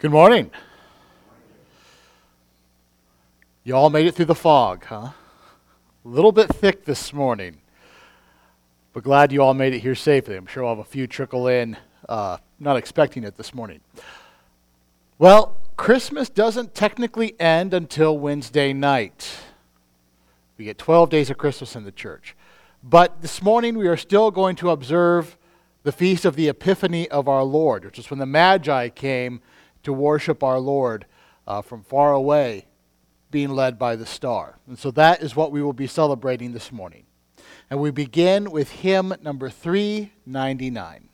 Good morning. You all made it through the fog, huh? A little bit thick this morning, but glad you all made it here safely. I'm sure I'll have a few trickle in. Uh, not expecting it this morning. Well, Christmas doesn't technically end until Wednesday night. We get 12 days of Christmas in the church. But this morning we are still going to observe the feast of the Epiphany of our Lord, which is when the Magi came to worship our Lord uh, from far away, being led by the star. And so that is what we will be celebrating this morning. And we begin with hymn number 399.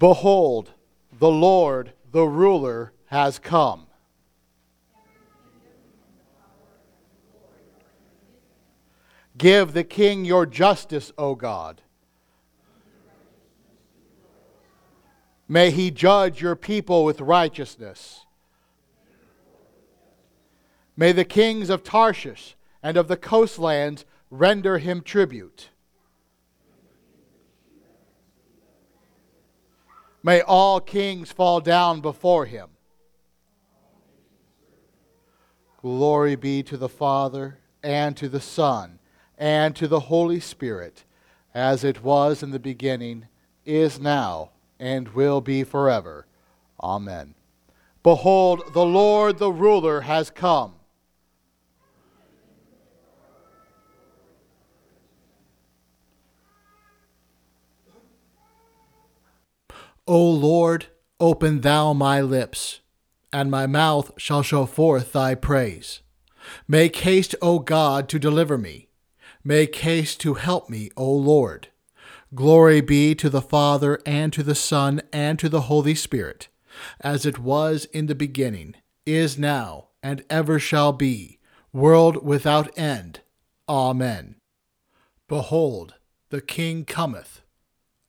Behold, the Lord, the ruler, has come. Give the king your justice, O God. May he judge your people with righteousness. May the kings of Tarshish and of the coastlands render him tribute. May all kings fall down before him. Glory be to the Father, and to the Son, and to the Holy Spirit, as it was in the beginning, is now, and will be forever. Amen. Behold, the Lord the ruler has come. O Lord, open thou my lips, and my mouth shall show forth thy praise. Make haste, O God, to deliver me. Make haste to help me, O Lord. Glory be to the Father, and to the Son, and to the Holy Spirit, as it was in the beginning, is now, and ever shall be, world without end. Amen. Behold, the King cometh.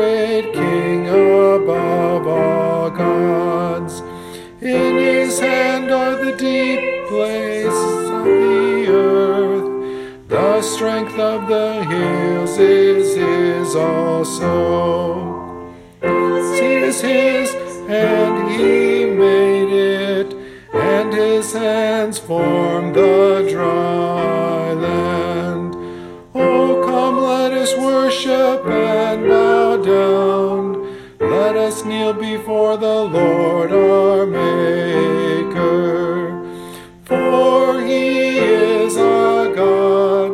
great King above all gods. In his hand are the deep places of the earth. The strength of the hills is his also. Is his, and he made it, and his hands formed the dry land. Oh, come, let us worship before the Lord our Maker. For he is our God,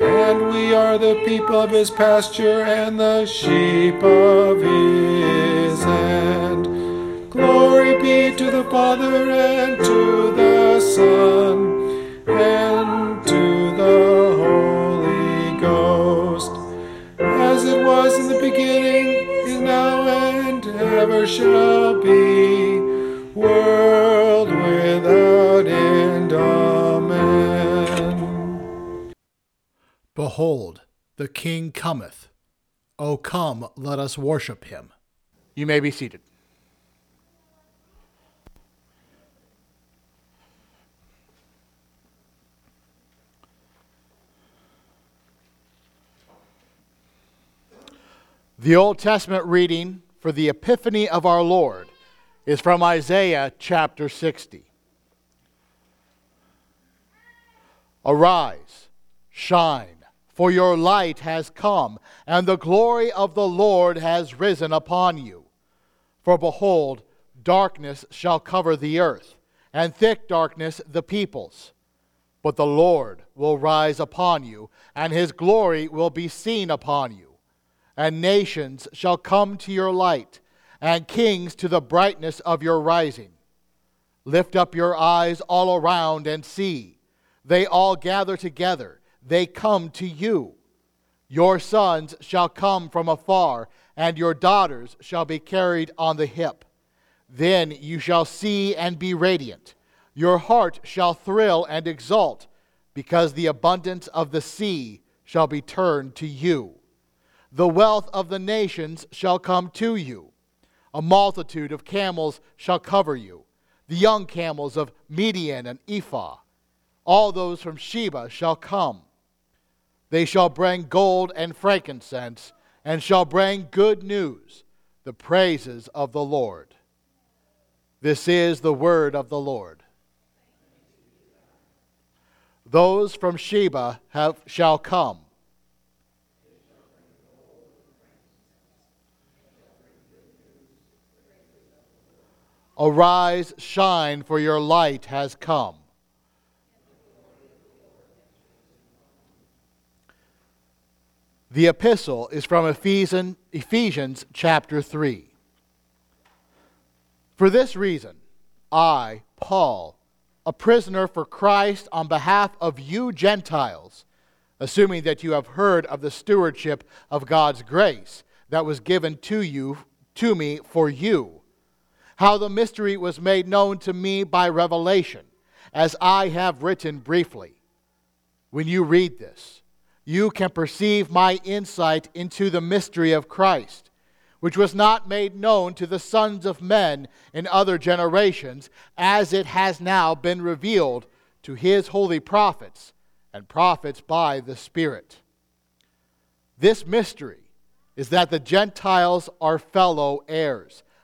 and we are the people of his pasture and the sheep of his hand. Glory be to the Father and to the Son and to the Holy Ghost, as it was in the beginning, ever shall be, world without end. Amen. Behold, the King cometh. O come, let us worship him. You may be seated. The Old Testament reading for the Epiphany of our Lord is from Isaiah chapter 60. Arise, shine, for your light has come, and the glory of the Lord has risen upon you. For behold, darkness shall cover the earth, and thick darkness the peoples. But the Lord will rise upon you, and his glory will be seen upon you. And nations shall come to your light, and kings to the brightness of your rising. Lift up your eyes all around and see. They all gather together, they come to you. Your sons shall come from afar, and your daughters shall be carried on the hip. Then you shall see and be radiant. Your heart shall thrill and exult, because the abundance of the sea shall be turned to you. The wealth of the nations shall come to you. A multitude of camels shall cover you, the young camels of Midian and Ephah. All those from Sheba shall come. They shall bring gold and frankincense, and shall bring good news, the praises of the Lord. This is the word of the Lord. Those from Sheba have, shall come. Arise, shine, for your light has come. The epistle is from Ephesians, Ephesians chapter 3. For this reason, I, Paul, a prisoner for Christ on behalf of you Gentiles, assuming that you have heard of the stewardship of God's grace that was given to you to me for you, how the mystery was made known to me by revelation, as I have written briefly. When you read this, you can perceive my insight into the mystery of Christ, which was not made known to the sons of men in other generations, as it has now been revealed to his holy prophets and prophets by the Spirit. This mystery is that the Gentiles are fellow heirs,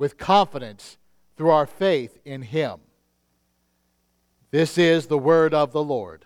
with confidence through our faith in him. This is the word of the Lord.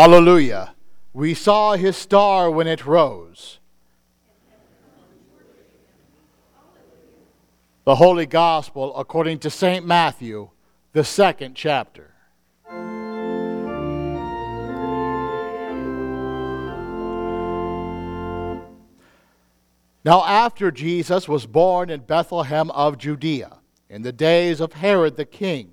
Hallelujah. We saw his star when it rose. The Holy Gospel according to St. Matthew, the second chapter. Now, after Jesus was born in Bethlehem of Judea, in the days of Herod the king,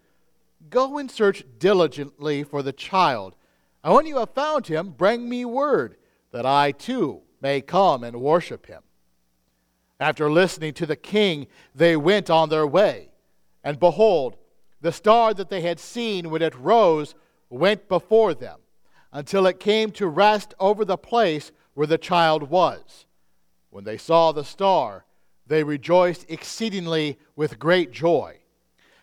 Go and search diligently for the child. And when you have found him, bring me word, that I too may come and worship him. After listening to the king, they went on their way. And behold, the star that they had seen when it rose went before them until it came to rest over the place where the child was. When they saw the star, they rejoiced exceedingly with great joy.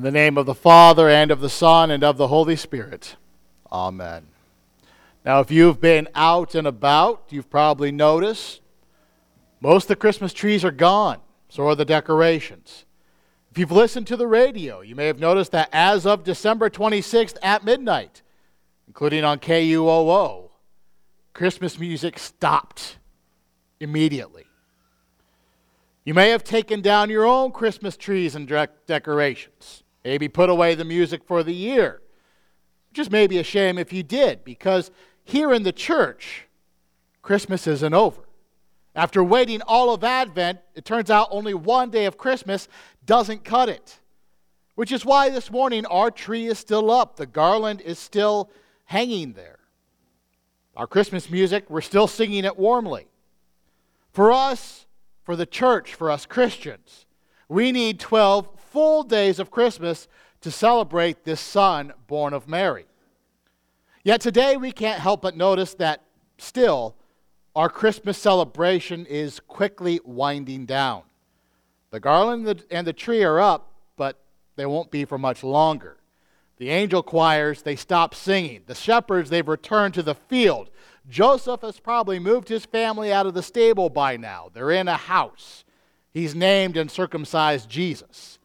In the name of the Father, and of the Son, and of the Holy Spirit. Amen. Now, if you've been out and about, you've probably noticed most of the Christmas trees are gone, so are the decorations. If you've listened to the radio, you may have noticed that as of December 26th at midnight, including on KUOO, Christmas music stopped immediately. You may have taken down your own Christmas trees and de- decorations, maybe put away the music for the year. Is maybe a shame if you did, because here in the church, Christmas isn't over. After waiting all of Advent, it turns out only one day of Christmas doesn't cut it. Which is why this morning our tree is still up, the garland is still hanging there. Our Christmas music, we're still singing it warmly. For us, for the church, for us Christians. We need 12 full days of Christmas to celebrate this Son born of Mary. Yet today we can't help but notice that still our Christmas celebration is quickly winding down. The garland and the tree are up, but they won't be for much longer. The angel choirs, they stop singing. The shepherds, they've returned to the field. Joseph has probably moved his family out of the stable by now. They're in a house. He's named and circumcised Jesus.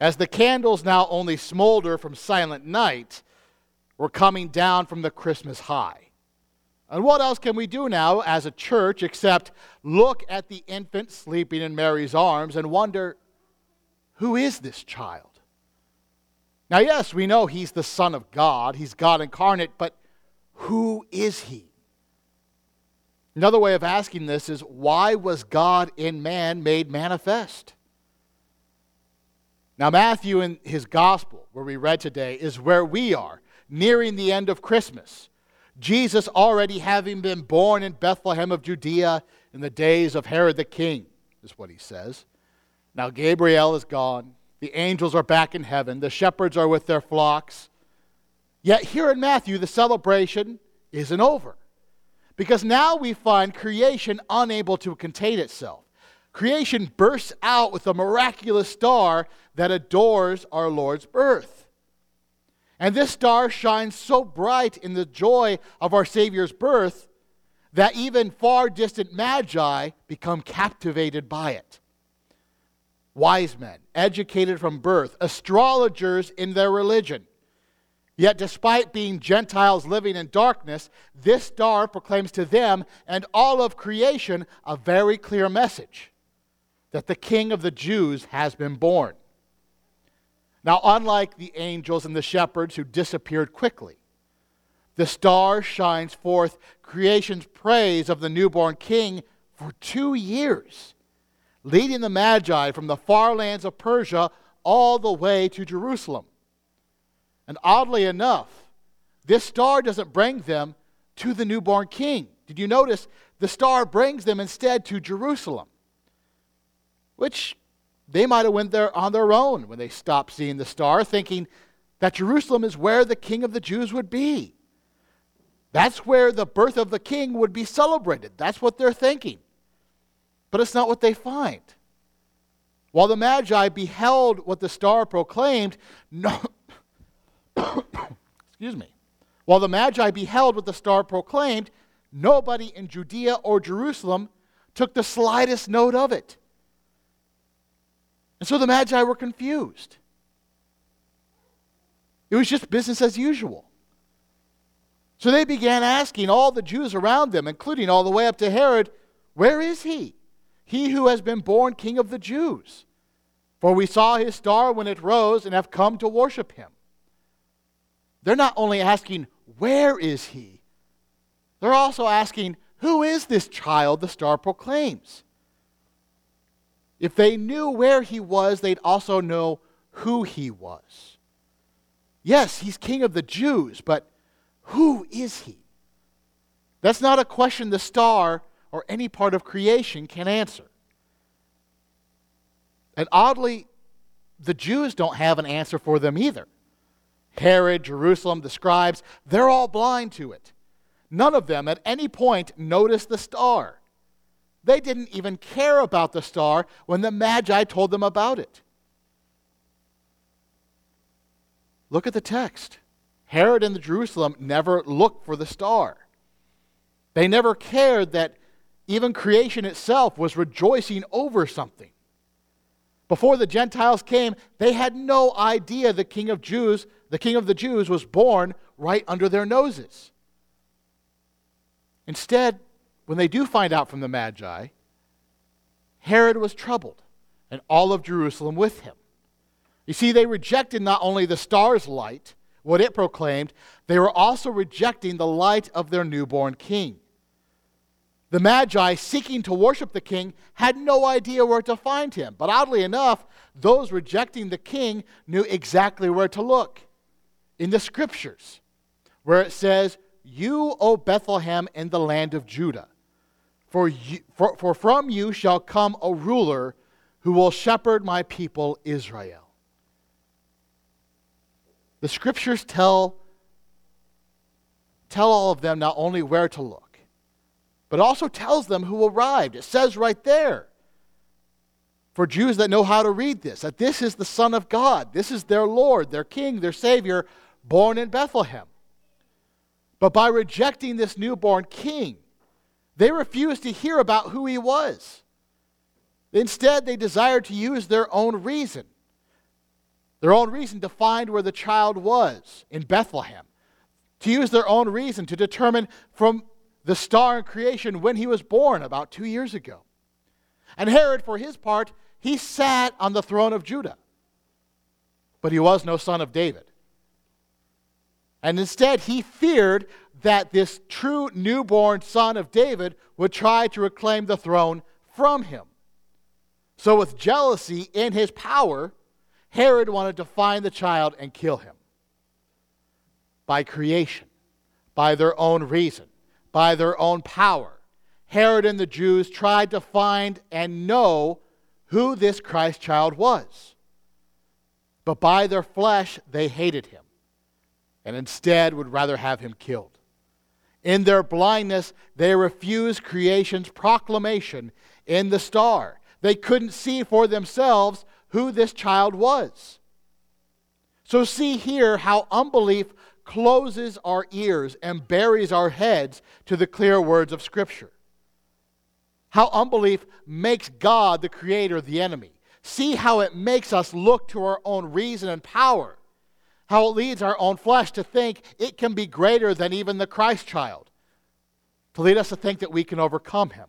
As the candles now only smolder from silent night, we're coming down from the Christmas high. And what else can we do now as a church except look at the infant sleeping in Mary's arms and wonder, who is this child? Now, yes, we know he's the Son of God, he's God incarnate, but who is he? Another way of asking this is why was God in man made manifest? Now, Matthew in his gospel, where we read today, is where we are, nearing the end of Christmas. Jesus already having been born in Bethlehem of Judea in the days of Herod the king, is what he says. Now, Gabriel is gone. The angels are back in heaven. The shepherds are with their flocks. Yet, here in Matthew, the celebration isn't over. Because now we find creation unable to contain itself. Creation bursts out with a miraculous star that adores our Lord's birth. And this star shines so bright in the joy of our Savior's birth that even far distant magi become captivated by it. Wise men, educated from birth, astrologers in their religion, Yet, despite being Gentiles living in darkness, this star proclaims to them and all of creation a very clear message that the King of the Jews has been born. Now, unlike the angels and the shepherds who disappeared quickly, the star shines forth creation's praise of the newborn King for two years, leading the Magi from the far lands of Persia all the way to Jerusalem. And oddly enough, this star doesn't bring them to the newborn king. Did you notice? The star brings them instead to Jerusalem, which they might have went there on their own when they stopped seeing the star, thinking that Jerusalem is where the king of the Jews would be. That's where the birth of the king would be celebrated. That's what they're thinking. But it's not what they find. While the Magi beheld what the star proclaimed, no, Excuse me. While the Magi beheld what the star proclaimed, nobody in Judea or Jerusalem took the slightest note of it. And so the Magi were confused. It was just business as usual. So they began asking all the Jews around them, including all the way up to Herod, Where is he? He who has been born king of the Jews. For we saw his star when it rose and have come to worship him. They're not only asking, Where is he? They're also asking, Who is this child the star proclaims? If they knew where he was, they'd also know who he was. Yes, he's king of the Jews, but who is he? That's not a question the star or any part of creation can answer. And oddly, the Jews don't have an answer for them either. Herod, Jerusalem, the scribes, they're all blind to it. None of them at any point noticed the star. They didn't even care about the star when the Magi told them about it. Look at the text. Herod and the Jerusalem never looked for the star. They never cared that even creation itself was rejoicing over something. Before the Gentiles came, they had no idea the king of Jews, the king of the Jews was born right under their noses. Instead, when they do find out from the Magi, Herod was troubled, and all of Jerusalem with him. You see, they rejected not only the star's light, what it proclaimed, they were also rejecting the light of their newborn king. The Magi, seeking to worship the king, had no idea where to find him. But oddly enough, those rejecting the king knew exactly where to look in the scriptures, where it says, You, O Bethlehem, in the land of Judah. For, you, for, for from you shall come a ruler who will shepherd my people Israel. The scriptures tell, tell all of them not only where to look, but also tells them who arrived. It says right there, for Jews that know how to read this, that this is the Son of God. This is their Lord, their King, their Savior, born in Bethlehem. But by rejecting this newborn King, they refused to hear about who he was. Instead, they desired to use their own reason, their own reason to find where the child was in Bethlehem, to use their own reason to determine from the star in creation when he was born about two years ago. And Herod, for his part, he sat on the throne of Judah, but he was no son of David. And instead, he feared that this true newborn son of David would try to reclaim the throne from him. So, with jealousy in his power, Herod wanted to find the child and kill him. By creation, by their own reason, by their own power, Herod and the Jews tried to find and know who this Christ child was. But by their flesh, they hated him and instead would rather have him killed. In their blindness, they refused creation's proclamation in the star. They couldn't see for themselves who this child was. So, see here how unbelief closes our ears and buries our heads to the clear words of Scripture. How unbelief makes God, the Creator, the enemy. See how it makes us look to our own reason and power how it leads our own flesh to think it can be greater than even the Christ child, to lead us to think that we can overcome him.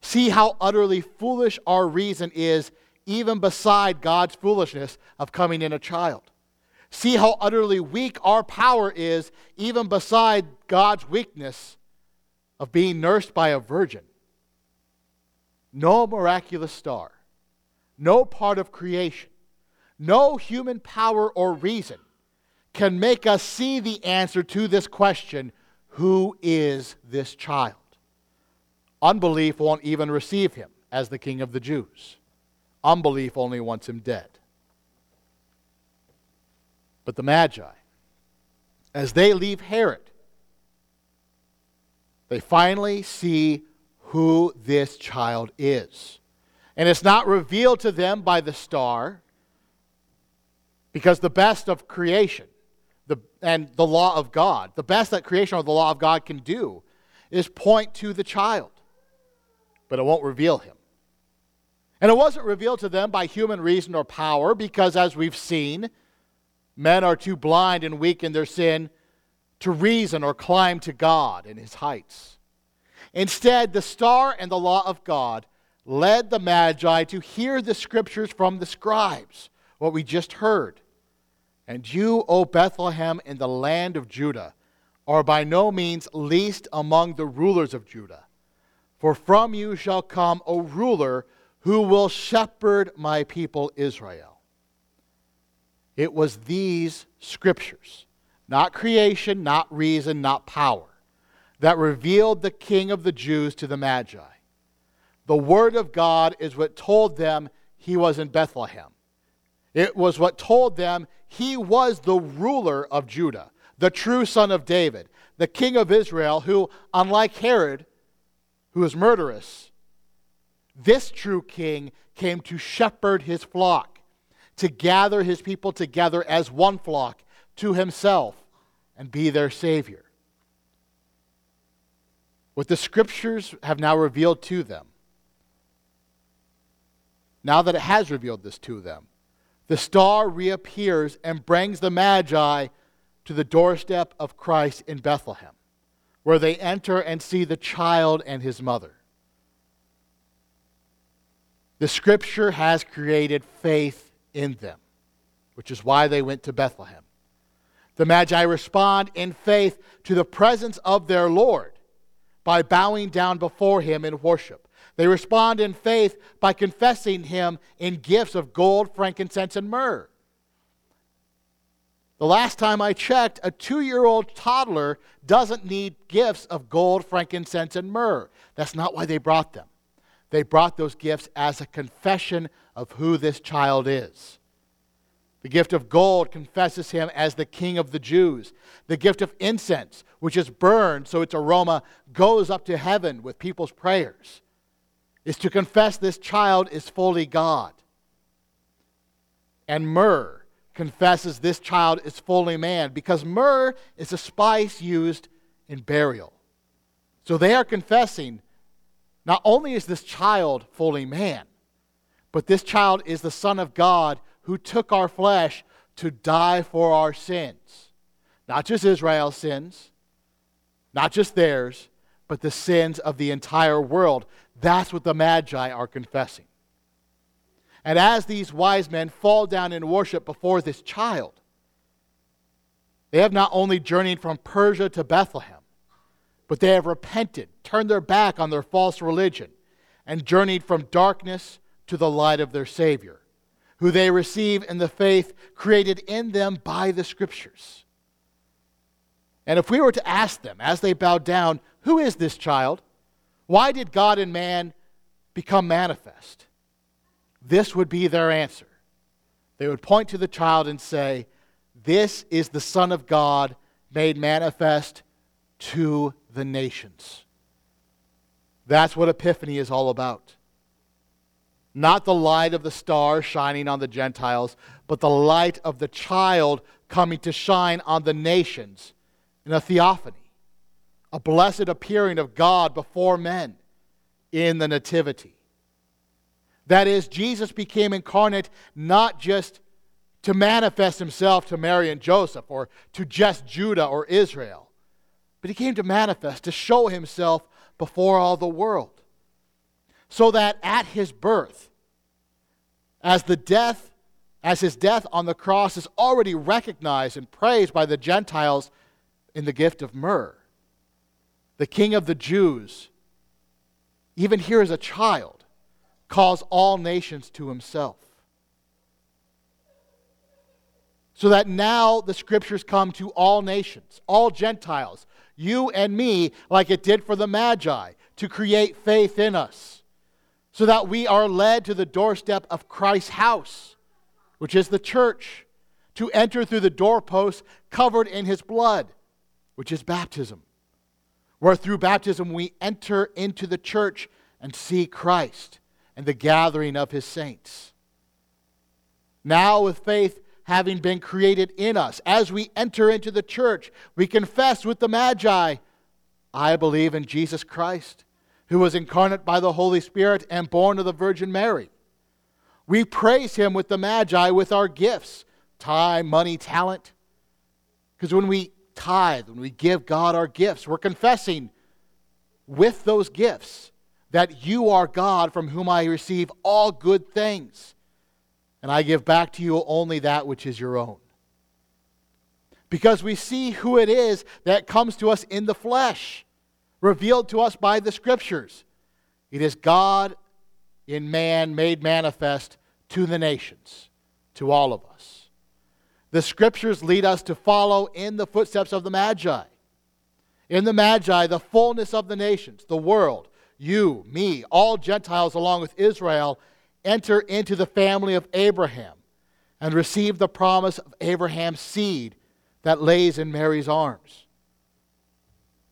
See how utterly foolish our reason is, even beside God's foolishness of coming in a child. See how utterly weak our power is, even beside God's weakness of being nursed by a virgin. No miraculous star, no part of creation no human power or reason can make us see the answer to this question who is this child? Unbelief won't even receive him as the king of the Jews. Unbelief only wants him dead. But the Magi, as they leave Herod, they finally see who this child is. And it's not revealed to them by the star, because the best of creation the, and the law of God, the best that creation or the law of God can do is point to the child, but it won't reveal him. And it wasn't revealed to them by human reason or power because, as we've seen, men are too blind and weak in their sin to reason or climb to God in his heights. Instead, the star and the law of God led the Magi to hear the scriptures from the scribes, what we just heard. And you, O Bethlehem, in the land of Judah, are by no means least among the rulers of Judah. For from you shall come a ruler who will shepherd my people Israel. It was these scriptures, not creation, not reason, not power, that revealed the king of the Jews to the Magi. The word of God is what told them he was in Bethlehem. It was what told them he was the ruler of Judah, the true son of David, the king of Israel, who, unlike Herod, who was murderous, this true king came to shepherd his flock, to gather his people together as one flock to himself and be their Savior. What the scriptures have now revealed to them, now that it has revealed this to them, the star reappears and brings the Magi to the doorstep of Christ in Bethlehem, where they enter and see the child and his mother. The scripture has created faith in them, which is why they went to Bethlehem. The Magi respond in faith to the presence of their Lord by bowing down before him in worship. They respond in faith by confessing him in gifts of gold, frankincense, and myrrh. The last time I checked, a two year old toddler doesn't need gifts of gold, frankincense, and myrrh. That's not why they brought them. They brought those gifts as a confession of who this child is. The gift of gold confesses him as the king of the Jews. The gift of incense, which is burned so its aroma goes up to heaven with people's prayers, is to confess this child is fully God. And myrrh confesses this child is fully man because myrrh is a spice used in burial. So they are confessing not only is this child fully man, but this child is the Son of God who took our flesh to die for our sins. Not just Israel's sins, not just theirs, but the sins of the entire world. That's what the Magi are confessing. And as these wise men fall down in worship before this child, they have not only journeyed from Persia to Bethlehem, but they have repented, turned their back on their false religion, and journeyed from darkness to the light of their Savior, who they receive in the faith created in them by the Scriptures. And if we were to ask them as they bowed down, Who is this child? Why did God and man become manifest? This would be their answer. They would point to the child and say, This is the Son of God made manifest to the nations. That's what Epiphany is all about. Not the light of the star shining on the Gentiles, but the light of the child coming to shine on the nations in a theophany, a blessed appearing of God before men in the Nativity. That is, Jesus became incarnate not just to manifest himself to Mary and Joseph or to just Judah or Israel, but he came to manifest, to show himself before all the world. So that at his birth, as the death, as his death on the cross is already recognized and praised by the Gentiles in the gift of myrrh, the king of the Jews, even here as a child, calls all nations to himself. So that now the scriptures come to all nations, all Gentiles, you and me, like it did for the Magi, to create faith in us. So that we are led to the doorstep of Christ's house, which is the church, to enter through the doorpost covered in his blood, which is baptism. Where through baptism we enter into the church and see Christ and the gathering of his saints. Now, with faith having been created in us, as we enter into the church, we confess with the Magi, I believe in Jesus Christ, who was incarnate by the Holy Spirit and born of the Virgin Mary. We praise him with the Magi with our gifts time, money, talent. Because when we tithe, when we give God our gifts, we're confessing with those gifts that you are God from whom I receive all good things, and I give back to you only that which is your own. Because we see who it is that comes to us in the flesh, revealed to us by the Scriptures. It is God in man made manifest to the nations, to all of us. The Scriptures lead us to follow in the footsteps of the Magi. In the Magi, the fullness of the nations, the world, you, me, all Gentiles along with Israel, enter into the family of Abraham and receive the promise of Abraham's seed that lays in Mary's arms.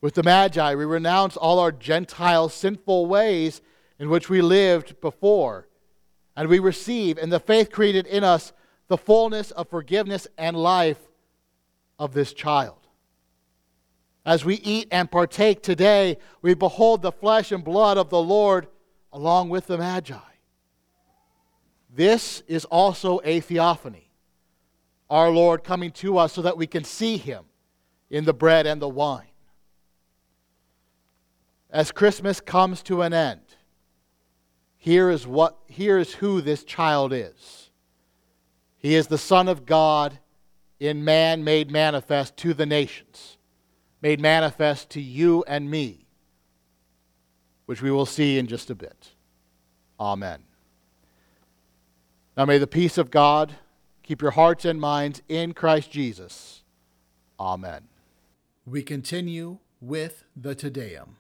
With the Magi, we renounce all our Gentile sinful ways in which we lived before, and we receive, in the faith created in us, the fullness of forgiveness and life of this child. As we eat and partake today, we behold the flesh and blood of the Lord along with the Magi. This is also a theophany, our Lord coming to us so that we can see him in the bread and the wine. As Christmas comes to an end, here is what here is who this child is. He is the Son of God in man made manifest to the nations made manifest to you and me, which we will see in just a bit. Amen. Now may the peace of God keep your hearts and minds in Christ Jesus. Amen. We continue with the Te Deum.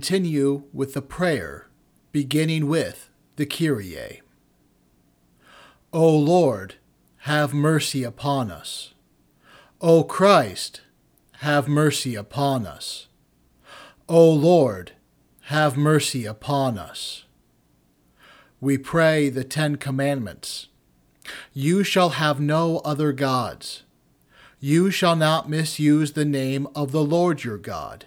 Continue with the prayer, beginning with the Kyrie. O Lord, have mercy upon us. O Christ, have mercy upon us. O Lord, have mercy upon us. We pray the Ten Commandments. You shall have no other gods. You shall not misuse the name of the Lord your God.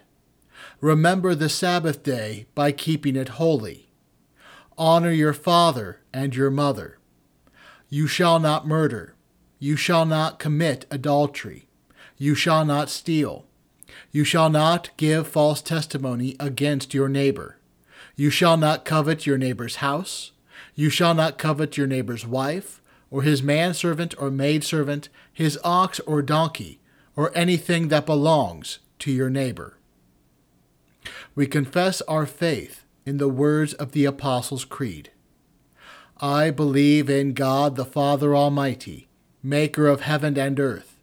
Remember the Sabbath day by keeping it holy. Honor your father and your mother. You shall not murder. You shall not commit adultery. You shall not steal. You shall not give false testimony against your neighbor. You shall not covet your neighbor's house. You shall not covet your neighbor's wife, or his manservant or maidservant, his ox or donkey, or anything that belongs to your neighbor. We confess our faith in the words of the Apostles' Creed. I believe in God the Father Almighty, maker of heaven and earth,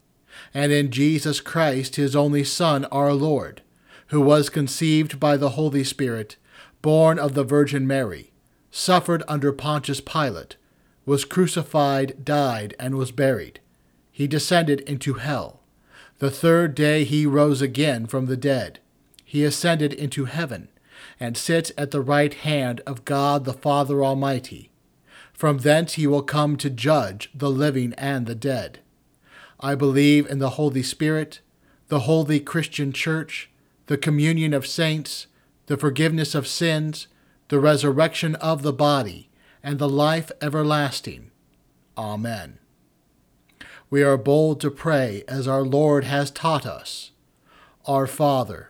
and in Jesus Christ, his only Son, our Lord, who was conceived by the Holy Spirit, born of the Virgin Mary, suffered under Pontius Pilate, was crucified, died, and was buried. He descended into hell. The third day he rose again from the dead. He ascended into heaven, and sits at the right hand of God the Father Almighty. From thence he will come to judge the living and the dead. I believe in the Holy Spirit, the holy Christian Church, the communion of saints, the forgiveness of sins, the resurrection of the body, and the life everlasting. Amen. We are bold to pray as our Lord has taught us. Our Father,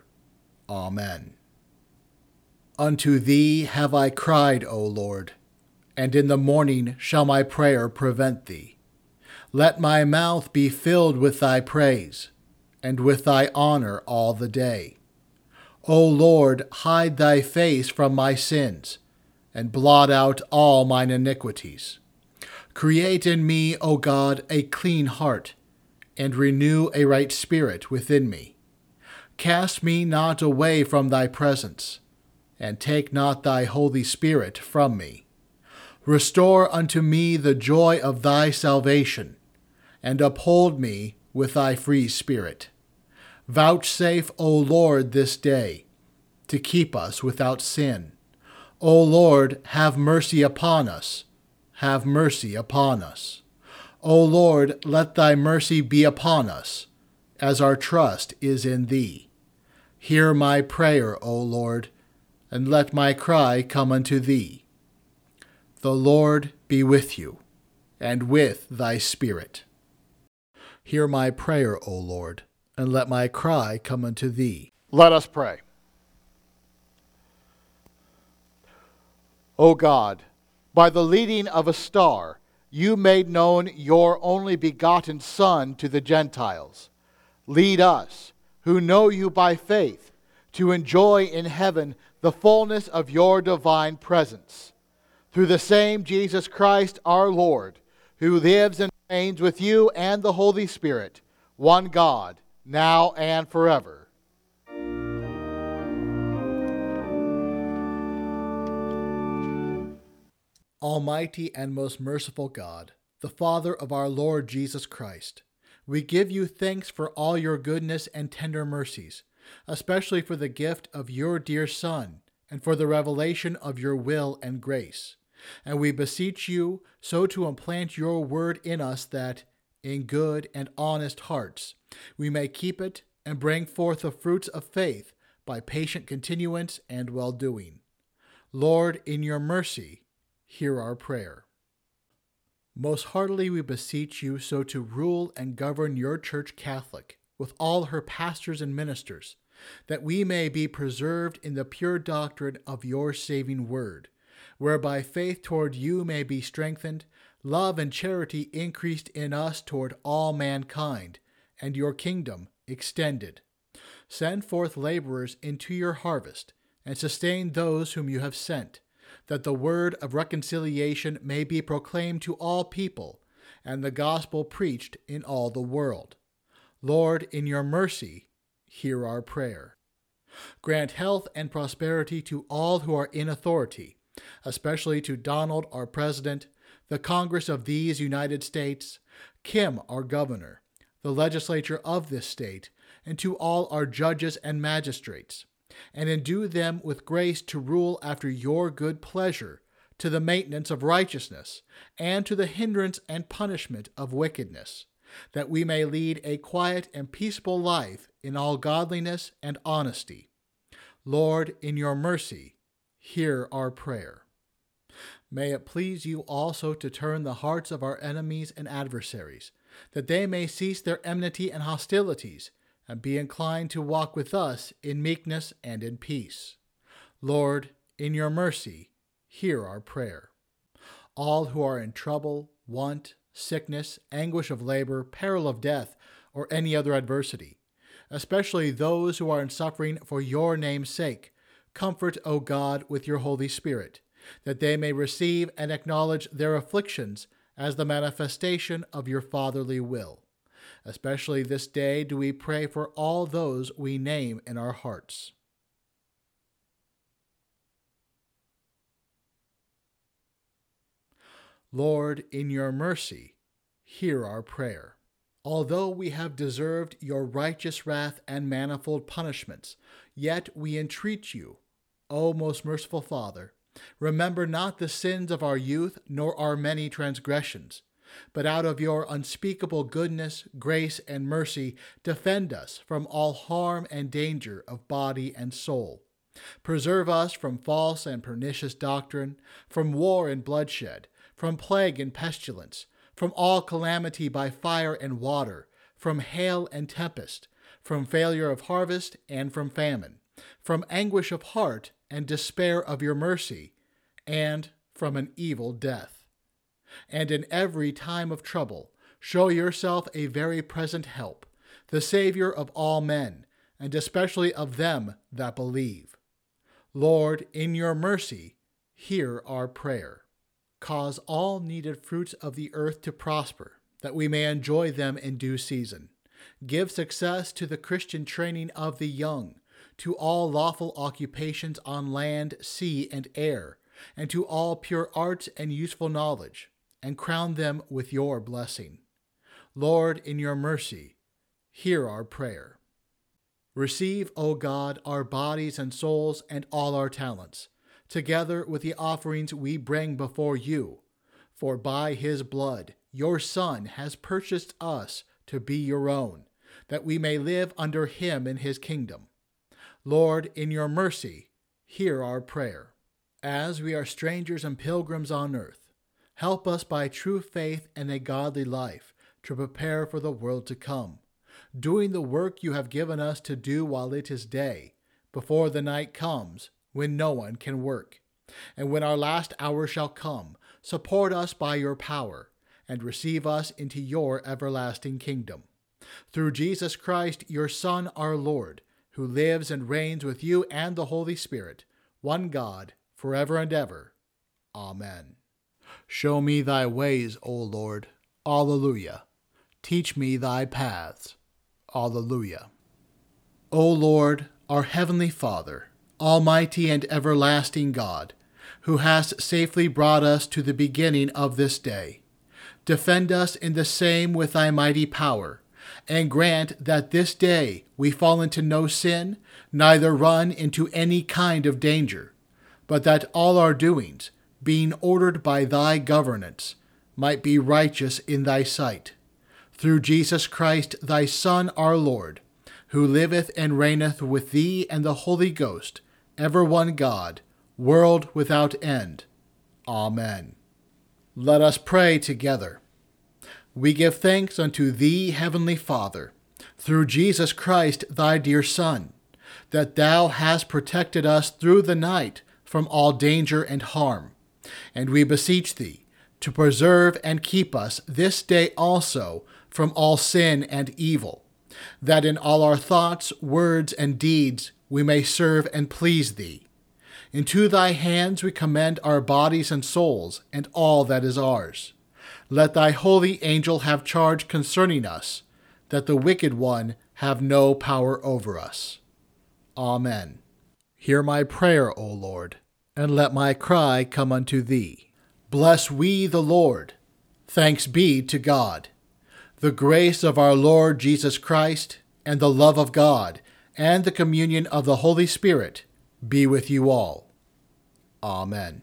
Amen. Unto thee have I cried, O Lord, and in the morning shall my prayer prevent thee. Let my mouth be filled with thy praise, and with thy honor all the day. O Lord, hide thy face from my sins, and blot out all mine iniquities. Create in me, O God, a clean heart, and renew a right spirit within me. Cast me not away from thy presence, and take not thy Holy Spirit from me. Restore unto me the joy of thy salvation, and uphold me with thy free spirit. Vouchsafe, O Lord, this day, to keep us without sin. O Lord, have mercy upon us. Have mercy upon us. O Lord, let thy mercy be upon us, as our trust is in thee. Hear my prayer, O Lord, and let my cry come unto thee. The Lord be with you, and with thy spirit. Hear my prayer, O Lord, and let my cry come unto thee. Let us pray. O God, by the leading of a star, you made known your only begotten Son to the Gentiles. Lead us, who know you by faith, to enjoy in heaven the fullness of your divine presence. Through the same Jesus Christ our Lord, who lives and reigns with you and the Holy Spirit, one God, now and forever. Almighty and most merciful God, the Father of our Lord Jesus Christ, we give you thanks for all your goodness and tender mercies, especially for the gift of your dear Son and for the revelation of your will and grace. And we beseech you so to implant your word in us that, in good and honest hearts, we may keep it and bring forth the fruits of faith by patient continuance and well doing. Lord, in your mercy, hear our prayer. Most heartily we beseech you so to rule and govern your Church Catholic with all her pastors and ministers, that we may be preserved in the pure doctrine of your saving word, whereby faith toward you may be strengthened, love and charity increased in us toward all mankind, and your kingdom extended. Send forth laborers into your harvest, and sustain those whom you have sent, that the word of reconciliation may be proclaimed to all people, and the gospel preached in all the world. Lord, in your mercy, hear our prayer. Grant health and prosperity to all who are in authority, especially to Donald, our President, the Congress of these United States, Kim, our Governor, the legislature of this state, and to all our judges and magistrates, and endue them with grace to rule after your good pleasure, to the maintenance of righteousness, and to the hindrance and punishment of wickedness, that we may lead a quiet and peaceable life in all godliness and honesty. Lord, in your mercy, hear our prayer. May it please you also to turn the hearts of our enemies and adversaries, that they may cease their enmity and hostilities, and be inclined to walk with us in meekness and in peace. Lord, in your mercy, hear our prayer. All who are in trouble, want, sickness, anguish of labor, peril of death, or any other adversity, especially those who are in suffering for your name's sake, comfort, O God, with your Holy Spirit, that they may receive and acknowledge their afflictions as the manifestation of your fatherly will. Especially this day do we pray for all those we name in our hearts. Lord, in your mercy, hear our prayer. Although we have deserved your righteous wrath and manifold punishments, yet we entreat you, O most merciful Father, remember not the sins of our youth nor our many transgressions but out of your unspeakable goodness, grace, and mercy, defend us from all harm and danger of body and soul. Preserve us from false and pernicious doctrine, from war and bloodshed, from plague and pestilence, from all calamity by fire and water, from hail and tempest, from failure of harvest and from famine, from anguish of heart and despair of your mercy, and from an evil death and in every time of trouble, show yourself a very present help, the Savior of all men, and especially of them that believe. Lord, in your mercy, hear our prayer. Cause all needed fruits of the earth to prosper, that we may enjoy them in due season. Give success to the Christian training of the young, to all lawful occupations on land, sea, and air, and to all pure arts and useful knowledge and crown them with your blessing. Lord, in your mercy, hear our prayer. Receive, O God, our bodies and souls and all our talents, together with the offerings we bring before you. For by his blood your Son has purchased us to be your own, that we may live under him in his kingdom. Lord, in your mercy, hear our prayer. As we are strangers and pilgrims on earth, Help us by true faith and a godly life to prepare for the world to come, doing the work you have given us to do while it is day, before the night comes, when no one can work. And when our last hour shall come, support us by your power, and receive us into your everlasting kingdom. Through Jesus Christ, your Son, our Lord, who lives and reigns with you and the Holy Spirit, one God, forever and ever. Amen. Show me thy ways, O Lord. Alleluia. Teach me thy paths. Alleluia. O Lord, our heavenly Father, almighty and everlasting God, who hast safely brought us to the beginning of this day, Defend us in the same with thy mighty power, and grant that this day we fall into no sin, neither run into any kind of danger, but that all our doings, being ordered by thy governance, might be righteous in thy sight. Through Jesus Christ, thy Son, our Lord, who liveth and reigneth with thee and the Holy Ghost, ever one God, world without end. Amen. Let us pray together. We give thanks unto thee, Heavenly Father, through Jesus Christ, thy dear Son, that thou hast protected us through the night from all danger and harm. And we beseech thee to preserve and keep us this day also from all sin and evil, that in all our thoughts, words, and deeds we may serve and please thee. Into thy hands we commend our bodies and souls, and all that is ours. Let thy holy angel have charge concerning us, that the wicked one have no power over us. Amen. Hear my prayer, O Lord, and let my cry come unto thee. Bless we the Lord. Thanks be to God. The grace of our Lord Jesus Christ, and the love of God, and the communion of the Holy Spirit be with you all. Amen.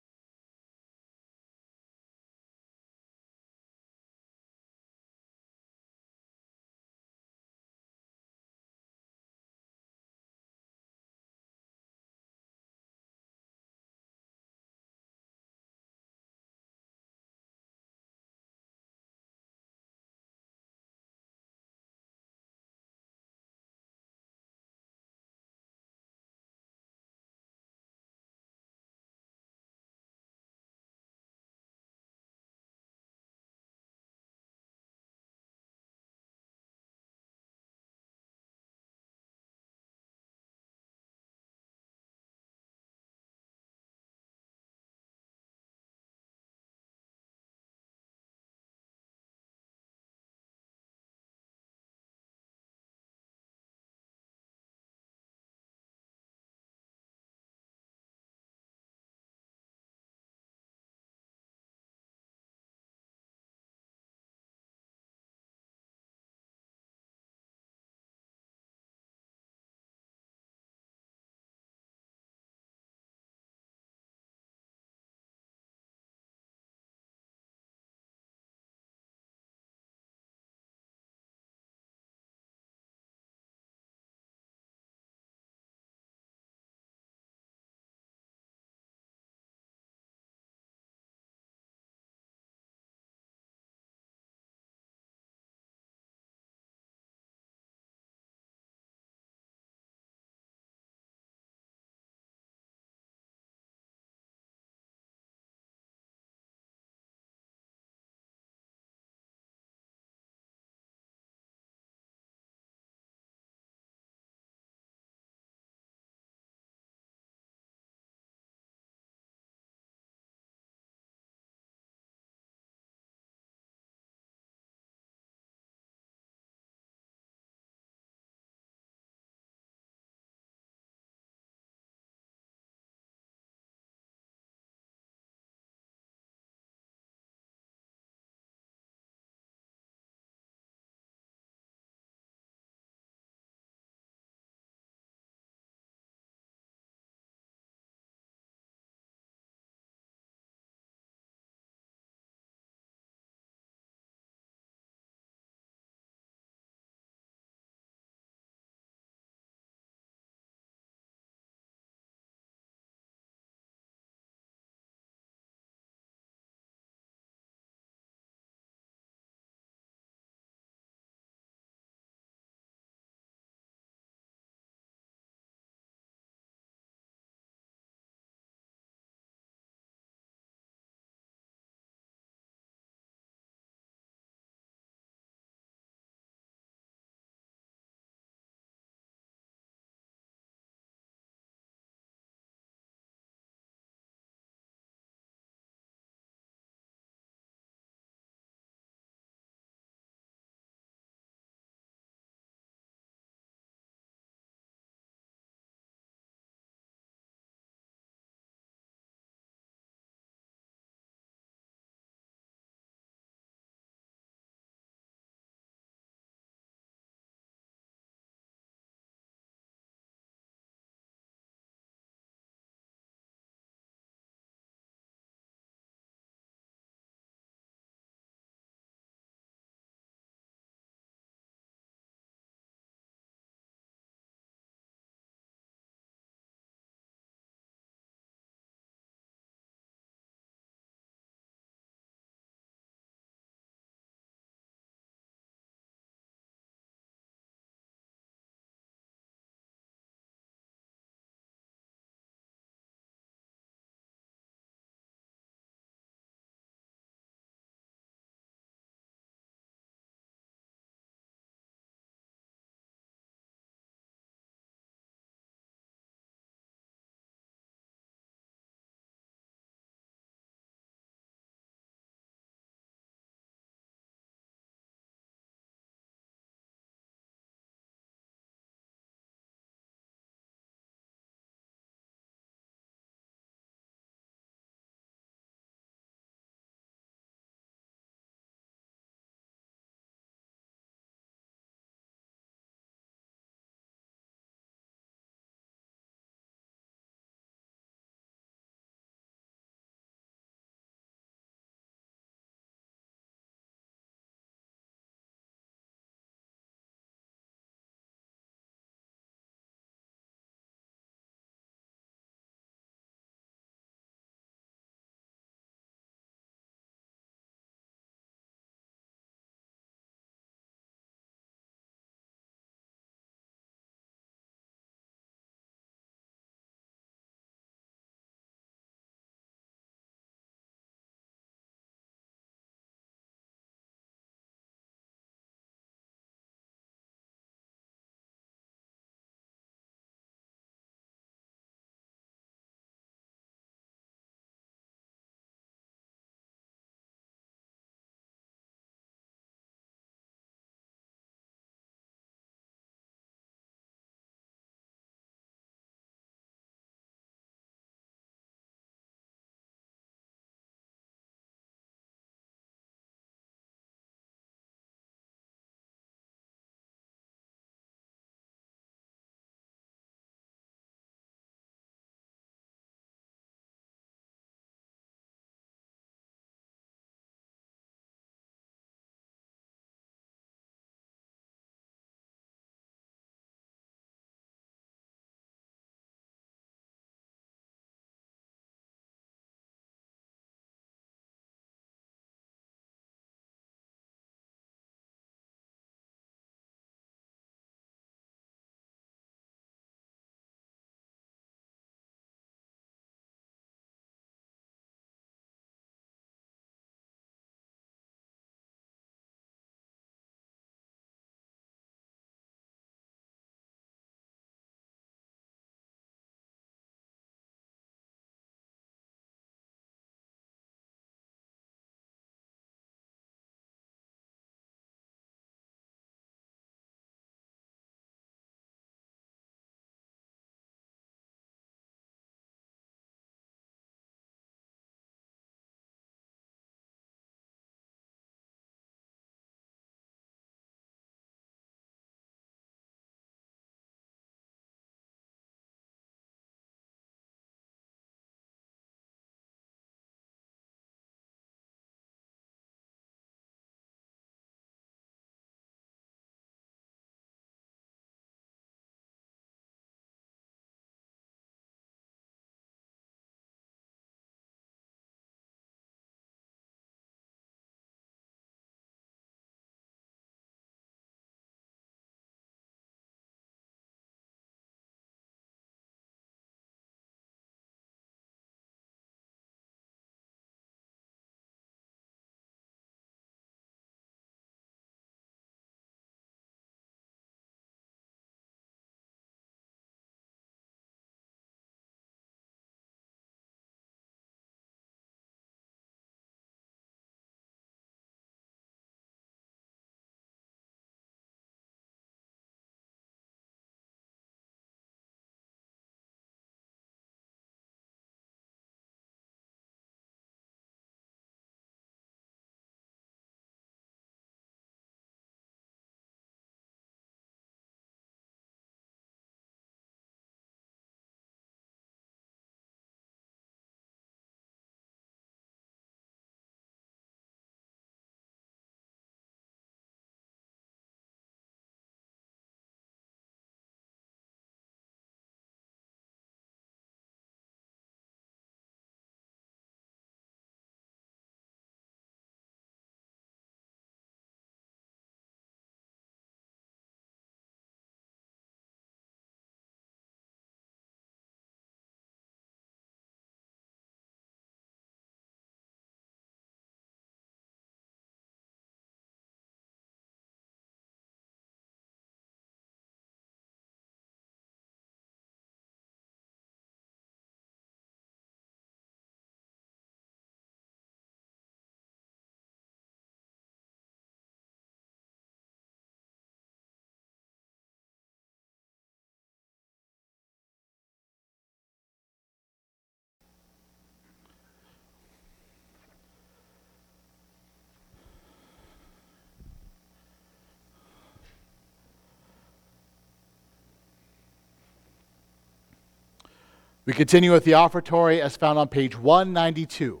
We continue with the offertory as found on page 192.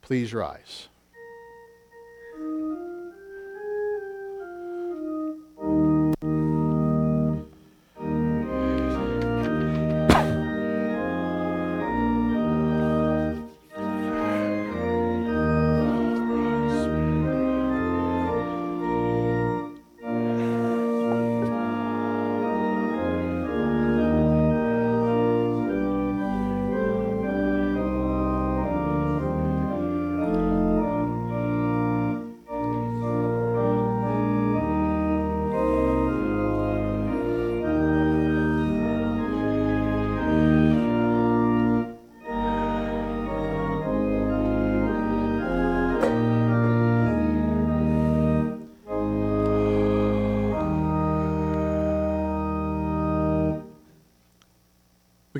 Please rise.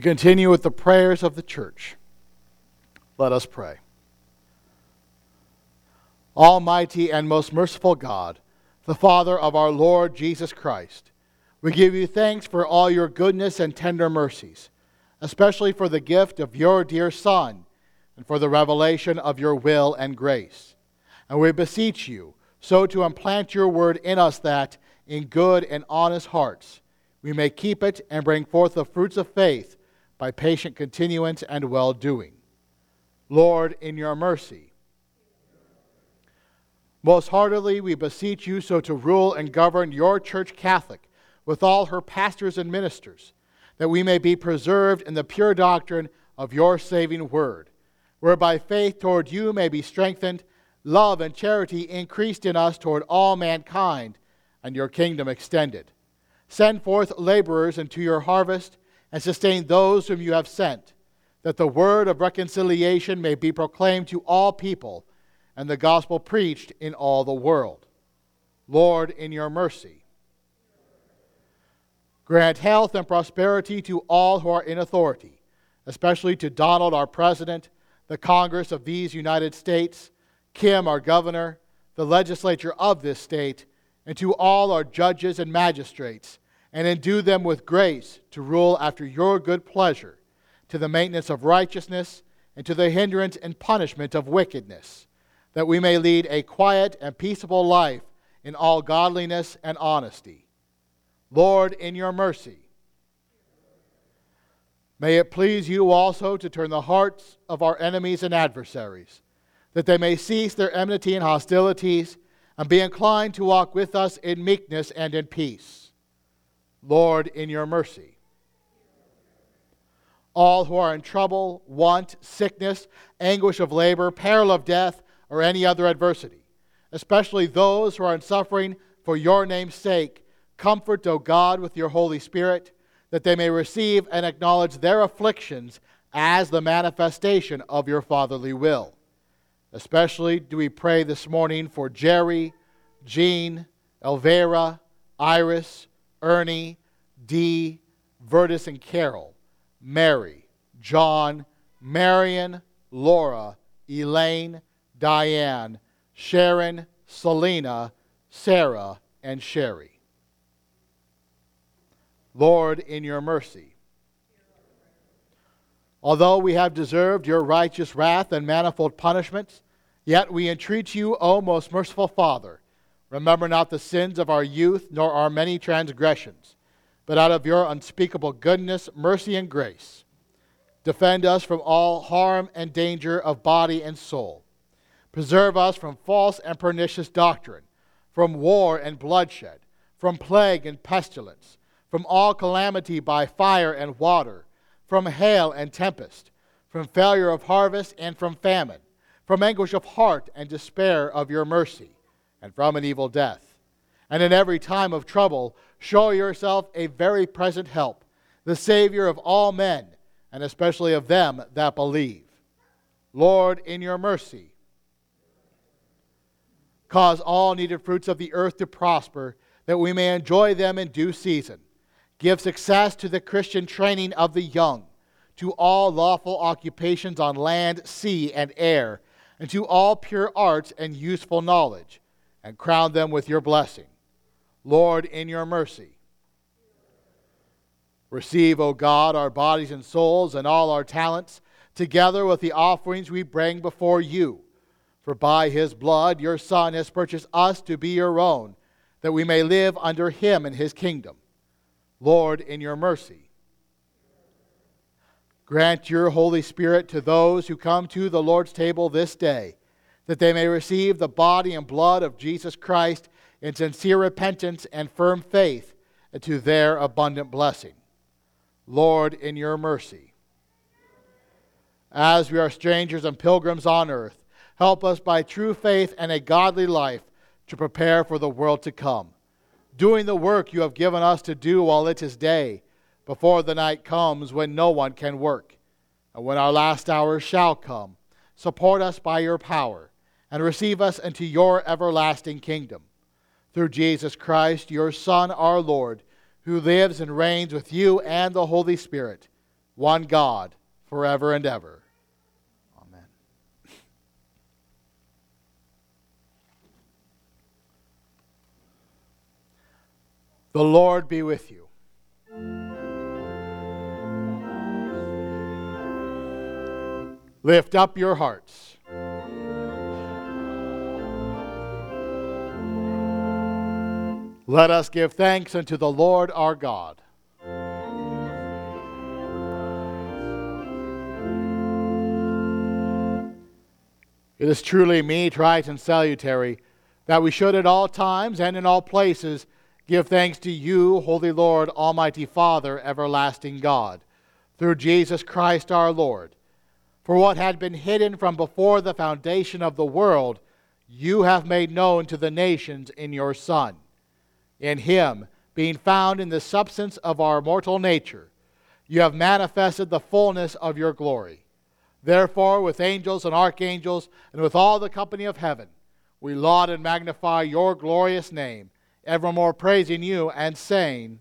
Continue with the prayers of the church. Let us pray. Almighty and most merciful God, the Father of our Lord Jesus Christ, we give you thanks for all your goodness and tender mercies, especially for the gift of your dear Son and for the revelation of your will and grace. And we beseech you so to implant your word in us that, in good and honest hearts, we may keep it and bring forth the fruits of faith by patient continuance and well doing. Lord, in your mercy, most heartily we beseech you so to rule and govern your church Catholic with all her pastors and ministers, that we may be preserved in the pure doctrine of your saving word, whereby faith toward you may be strengthened, love and charity increased in us toward all mankind, and your kingdom extended. Send forth laborers into your harvest and sustain those whom you have sent, that the word of reconciliation may be proclaimed to all people and the gospel preached in all the world. Lord, in your mercy, grant health and prosperity to all who are in authority, especially to Donald, our president, the Congress of these United States, Kim, our governor, the legislature of this state, and to all our judges and magistrates and endue them with grace to rule after your good pleasure, to the maintenance of righteousness, and to the hindrance and punishment of wickedness, that we may lead a quiet and peaceable life in all godliness and honesty. Lord, in your mercy, may it please you also to turn the hearts of our enemies and adversaries, that they may cease their enmity and hostilities, and be inclined to walk with us in meekness and in peace Lord, in your mercy. All who are in trouble, want, sickness, anguish of labor, peril of death, or any other adversity, especially those who are in suffering for your name's sake, comfort, O God, with your Holy Spirit, that they may receive and acknowledge their afflictions as the manifestation of your fatherly will. Especially do we pray this morning for Jerry, Jean, Elvira, Iris, Ernie, Dee, Vertus, and Carol, Mary, John, Marion, Laura, Elaine, Diane, Sharon, Selena, Sarah, and Sherry. Lord, in your mercy, although we have deserved your righteous wrath and manifold punishments, yet we entreat you, O most merciful Father, Remember not the sins of our youth, nor our many transgressions, but out of your unspeakable goodness, mercy, and grace, defend us from all harm and danger of body and soul. Preserve us from false and pernicious doctrine, from war and bloodshed, from plague and pestilence, from all calamity by fire and water, from hail and tempest, from failure of harvest and from famine, from anguish of heart and despair of your mercy and from an evil death. And in every time of trouble, show yourself a very present help, the Savior of all men, and especially of them that believe. Lord, in your mercy, cause all needed fruits of the earth to prosper, that we may enjoy them in due season. Give success to the Christian training of the young, to all lawful occupations on land, sea, and air, and to all pure arts and useful knowledge and crown them with your blessing. Lord, in your mercy. Receive, O God, our bodies and souls and all our talents, together with the offerings we bring before you. For by his blood your Son has purchased us to be your own, that we may live under him in his kingdom. Lord, in your mercy, grant your Holy Spirit to those who come to the Lord's table this day, that they may receive the body and blood of Jesus Christ in sincere repentance and firm faith, to their abundant blessing. Lord, in your mercy. As we are strangers and pilgrims on earth, help us by true faith and a godly life to prepare for the world to come, doing the work you have given us to do while it is day, before the night comes when no one can work. And when our last hour shall come, support us by your power and receive us into your everlasting kingdom. Through Jesus Christ, your Son, our Lord who lives and reigns with you and the Holy Spirit, one God, forever and ever. Amen. The Lord be with you. Lift up your hearts. Let us give thanks unto the Lord our God. It is truly meet, right, and salutary that we should at all times and in all places give thanks to you, Holy Lord, Almighty Father, everlasting God, through Jesus Christ our Lord. For what had been hidden from before the foundation of the world, you have made known to the nations in your Son in him, being found in the substance of our mortal nature, you have manifested the fullness of your glory. Therefore, with angels and archangels, and with all the company of heaven, we laud and magnify your glorious name, evermore praising you and saying,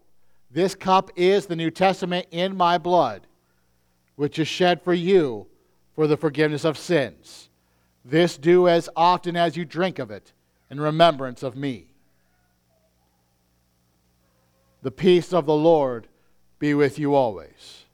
This cup is the New Testament in my blood, which is shed for you for the forgiveness of sins. This do as often as you drink of it in remembrance of me. The peace of the Lord be with you always.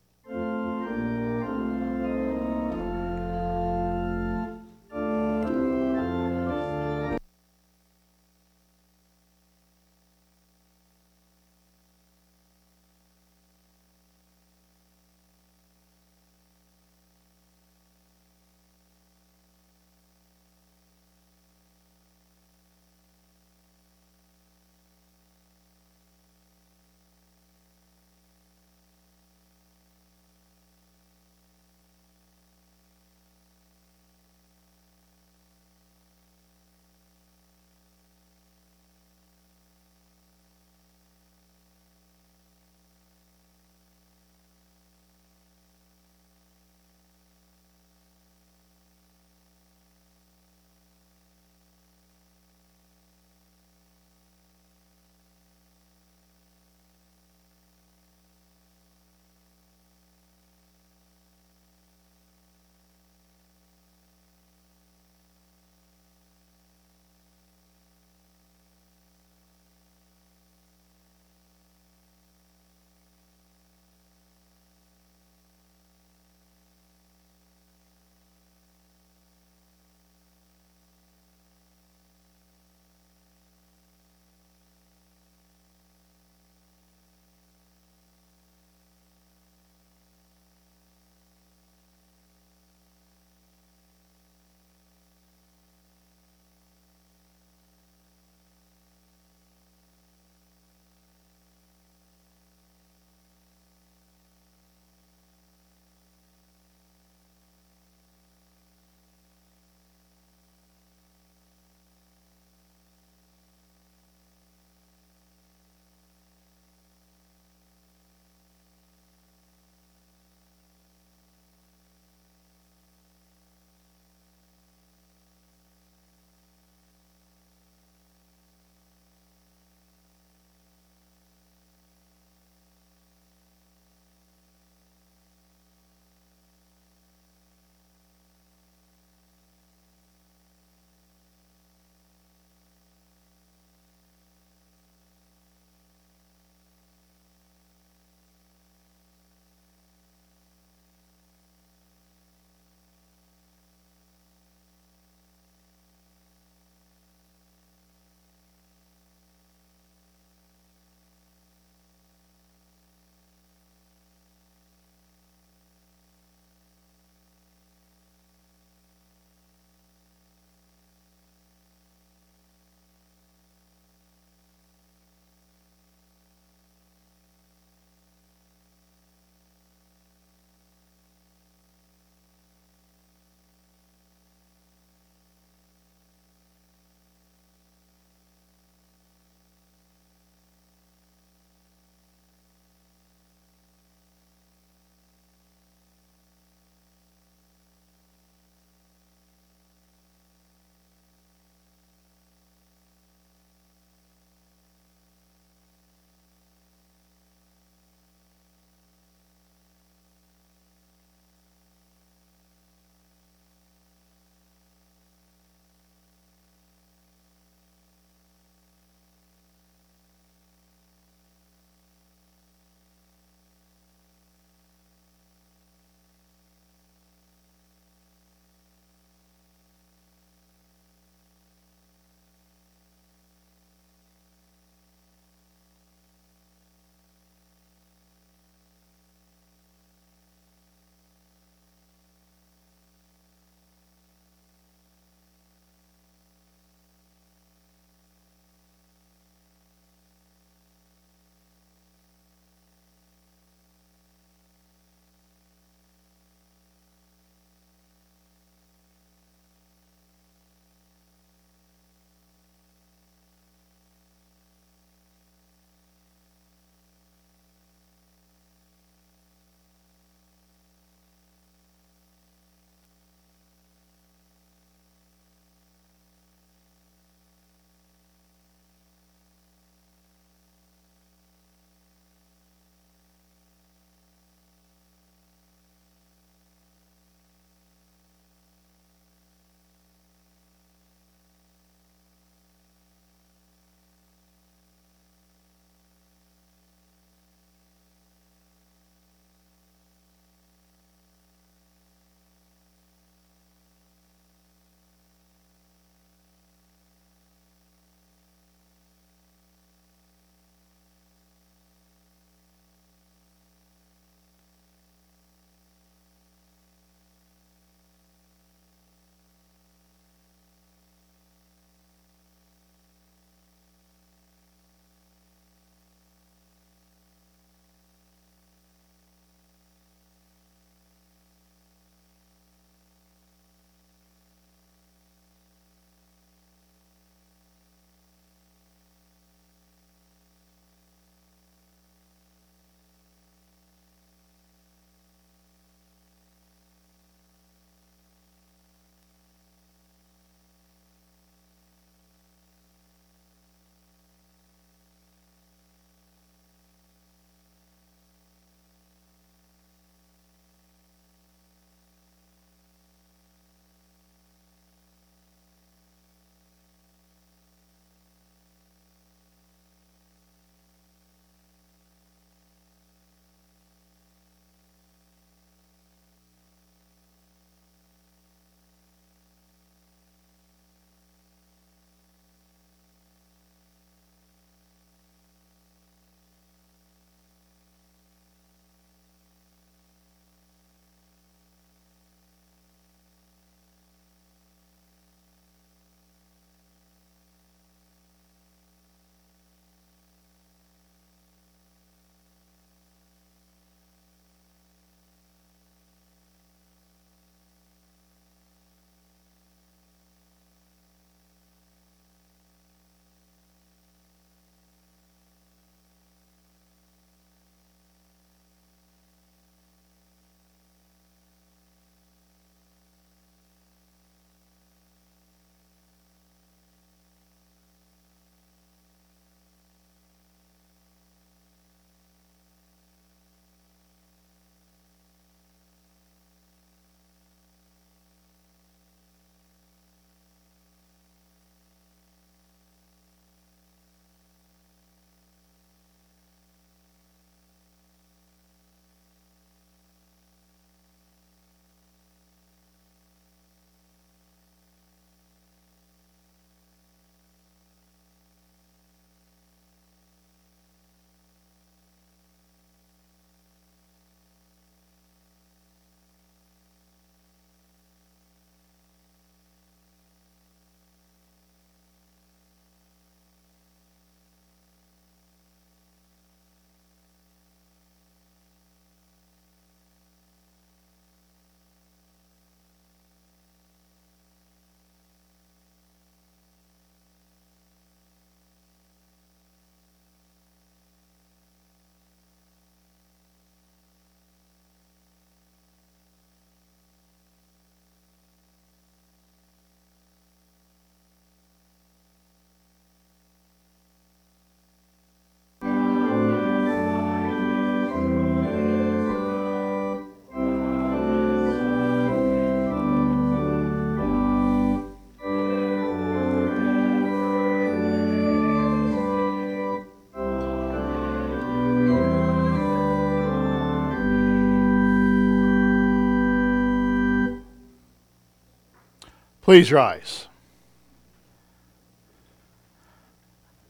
Please rise.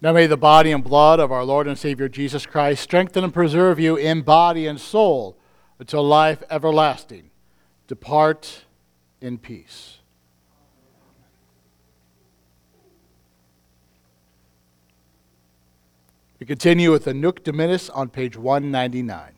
Now may the body and blood of our Lord and Savior Jesus Christ strengthen and preserve you in body and soul until life everlasting. Depart in peace. We continue with the Nunc Dimittis on page 199.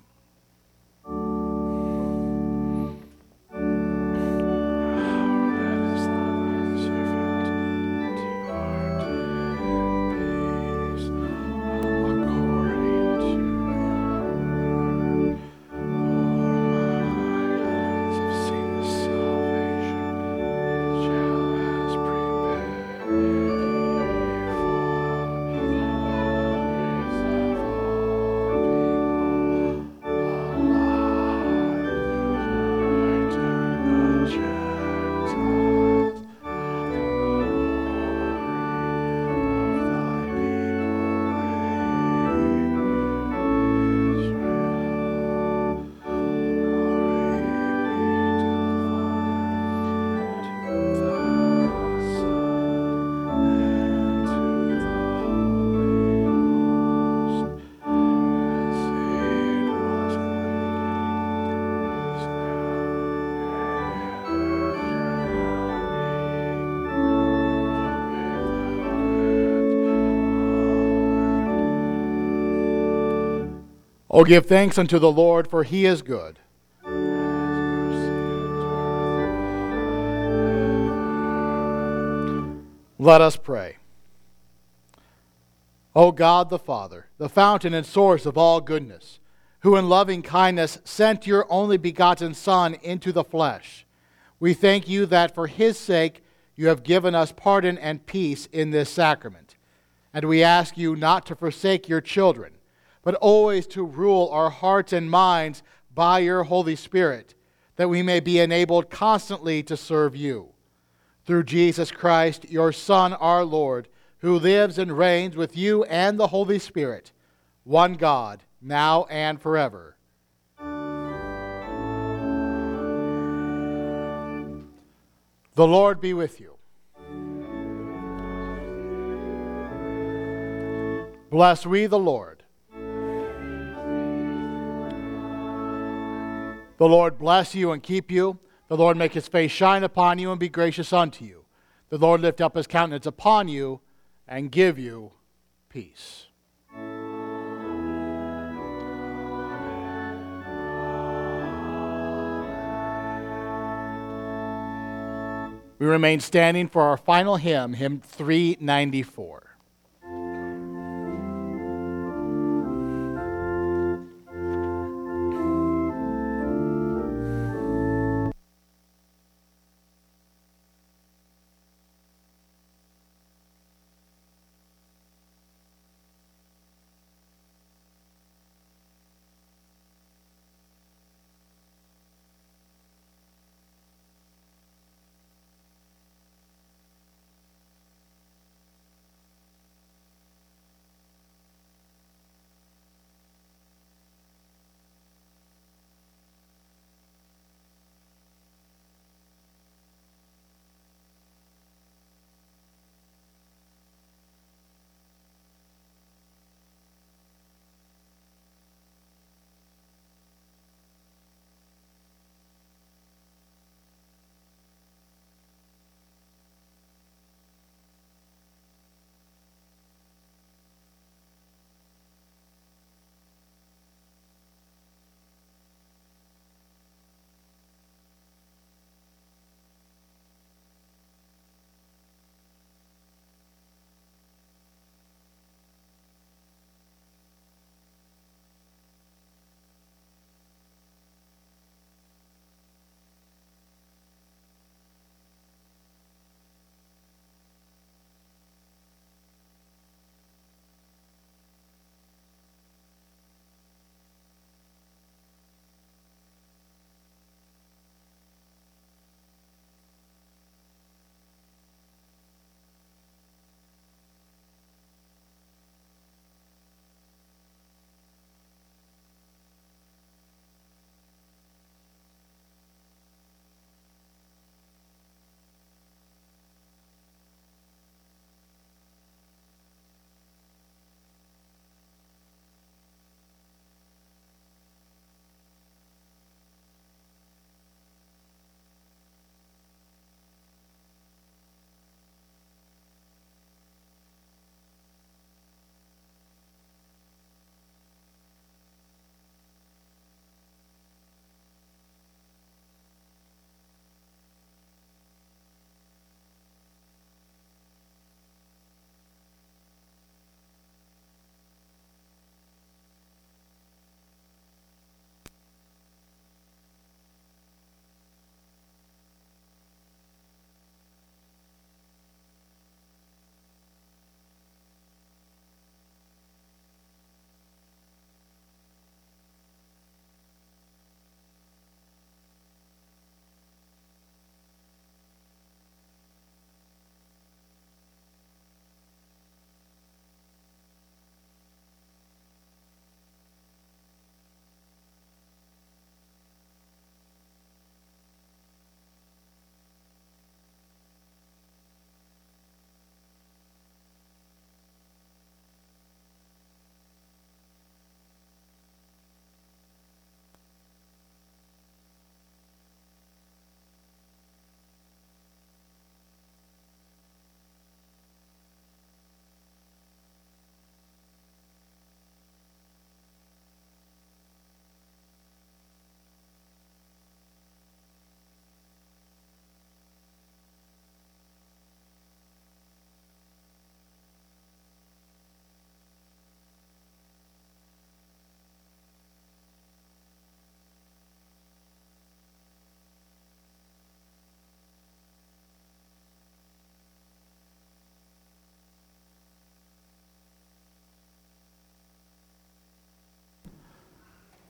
Oh, give thanks unto the Lord, for he is good. Let us pray. O God the Father, the fountain and source of all goodness, who in loving kindness sent your only begotten Son into the flesh, we thank you that for his sake you have given us pardon and peace in this sacrament. And we ask you not to forsake your children but always to rule our hearts and minds by your Holy Spirit, that we may be enabled constantly to serve you. Through Jesus Christ, your Son, our Lord, who lives and reigns with you and the Holy Spirit, one God, now and forever. The Lord be with you. Bless we the Lord. The Lord bless you and keep you. The Lord make his face shine upon you and be gracious unto you. The Lord lift up his countenance upon you and give you peace. We remain standing for our final hymn, hymn 394.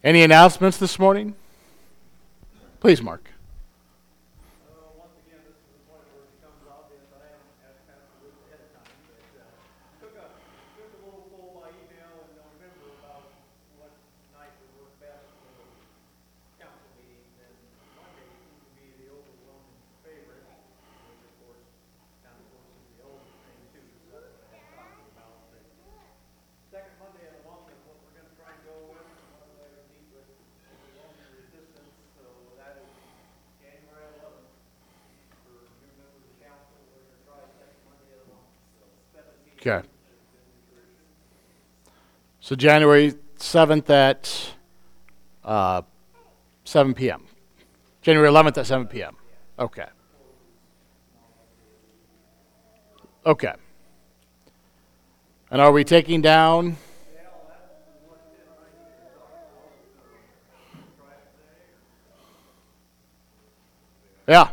Any announcements this morning? Please, Mark. Uh, once again, this is the point where it becomes obvious that I haven't asked Pastor Luke ahead of time, but, uh, took a, took a little poll by email in November about what night would work best for council meetings, and Monday seemed to be the overwhelming favorite, which of course, kind of forces the old thing too, so that's what I had talked about, but second Monday of the month is what we're gonna try and go with, one way to meet with overwhelming resistance, so that is January eleventh for new members of council, we're gonna try second Monday of the month, so seventeen. Okay. So January 7th at uh, 7 p.m. January 11th at 7 p.m. Okay. Okay. And are we taking down? Yeah.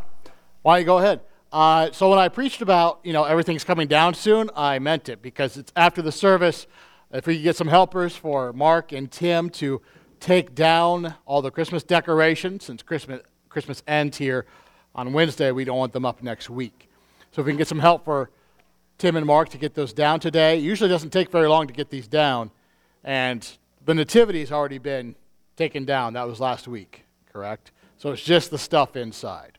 Why don't you go ahead? Uh, so when I preached about, you know, everything's coming down soon, I meant it because it's after the service. If we could get some helpers for Mark and Tim to take down all the Christmas decorations, since Christmas, Christmas ends here on Wednesday, we don't want them up next week. So if we can get some help for Tim and Mark to get those down today, it usually doesn't take very long to get these down. And the nativity's already been taken down. That was last week, correct? So it's just the stuff inside.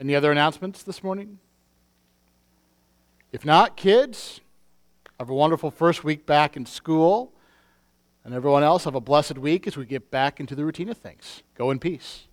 Any other announcements this morning? If not, kids, have a wonderful first week back in school. And everyone else, have a blessed week as we get back into the routine of things. Go in peace.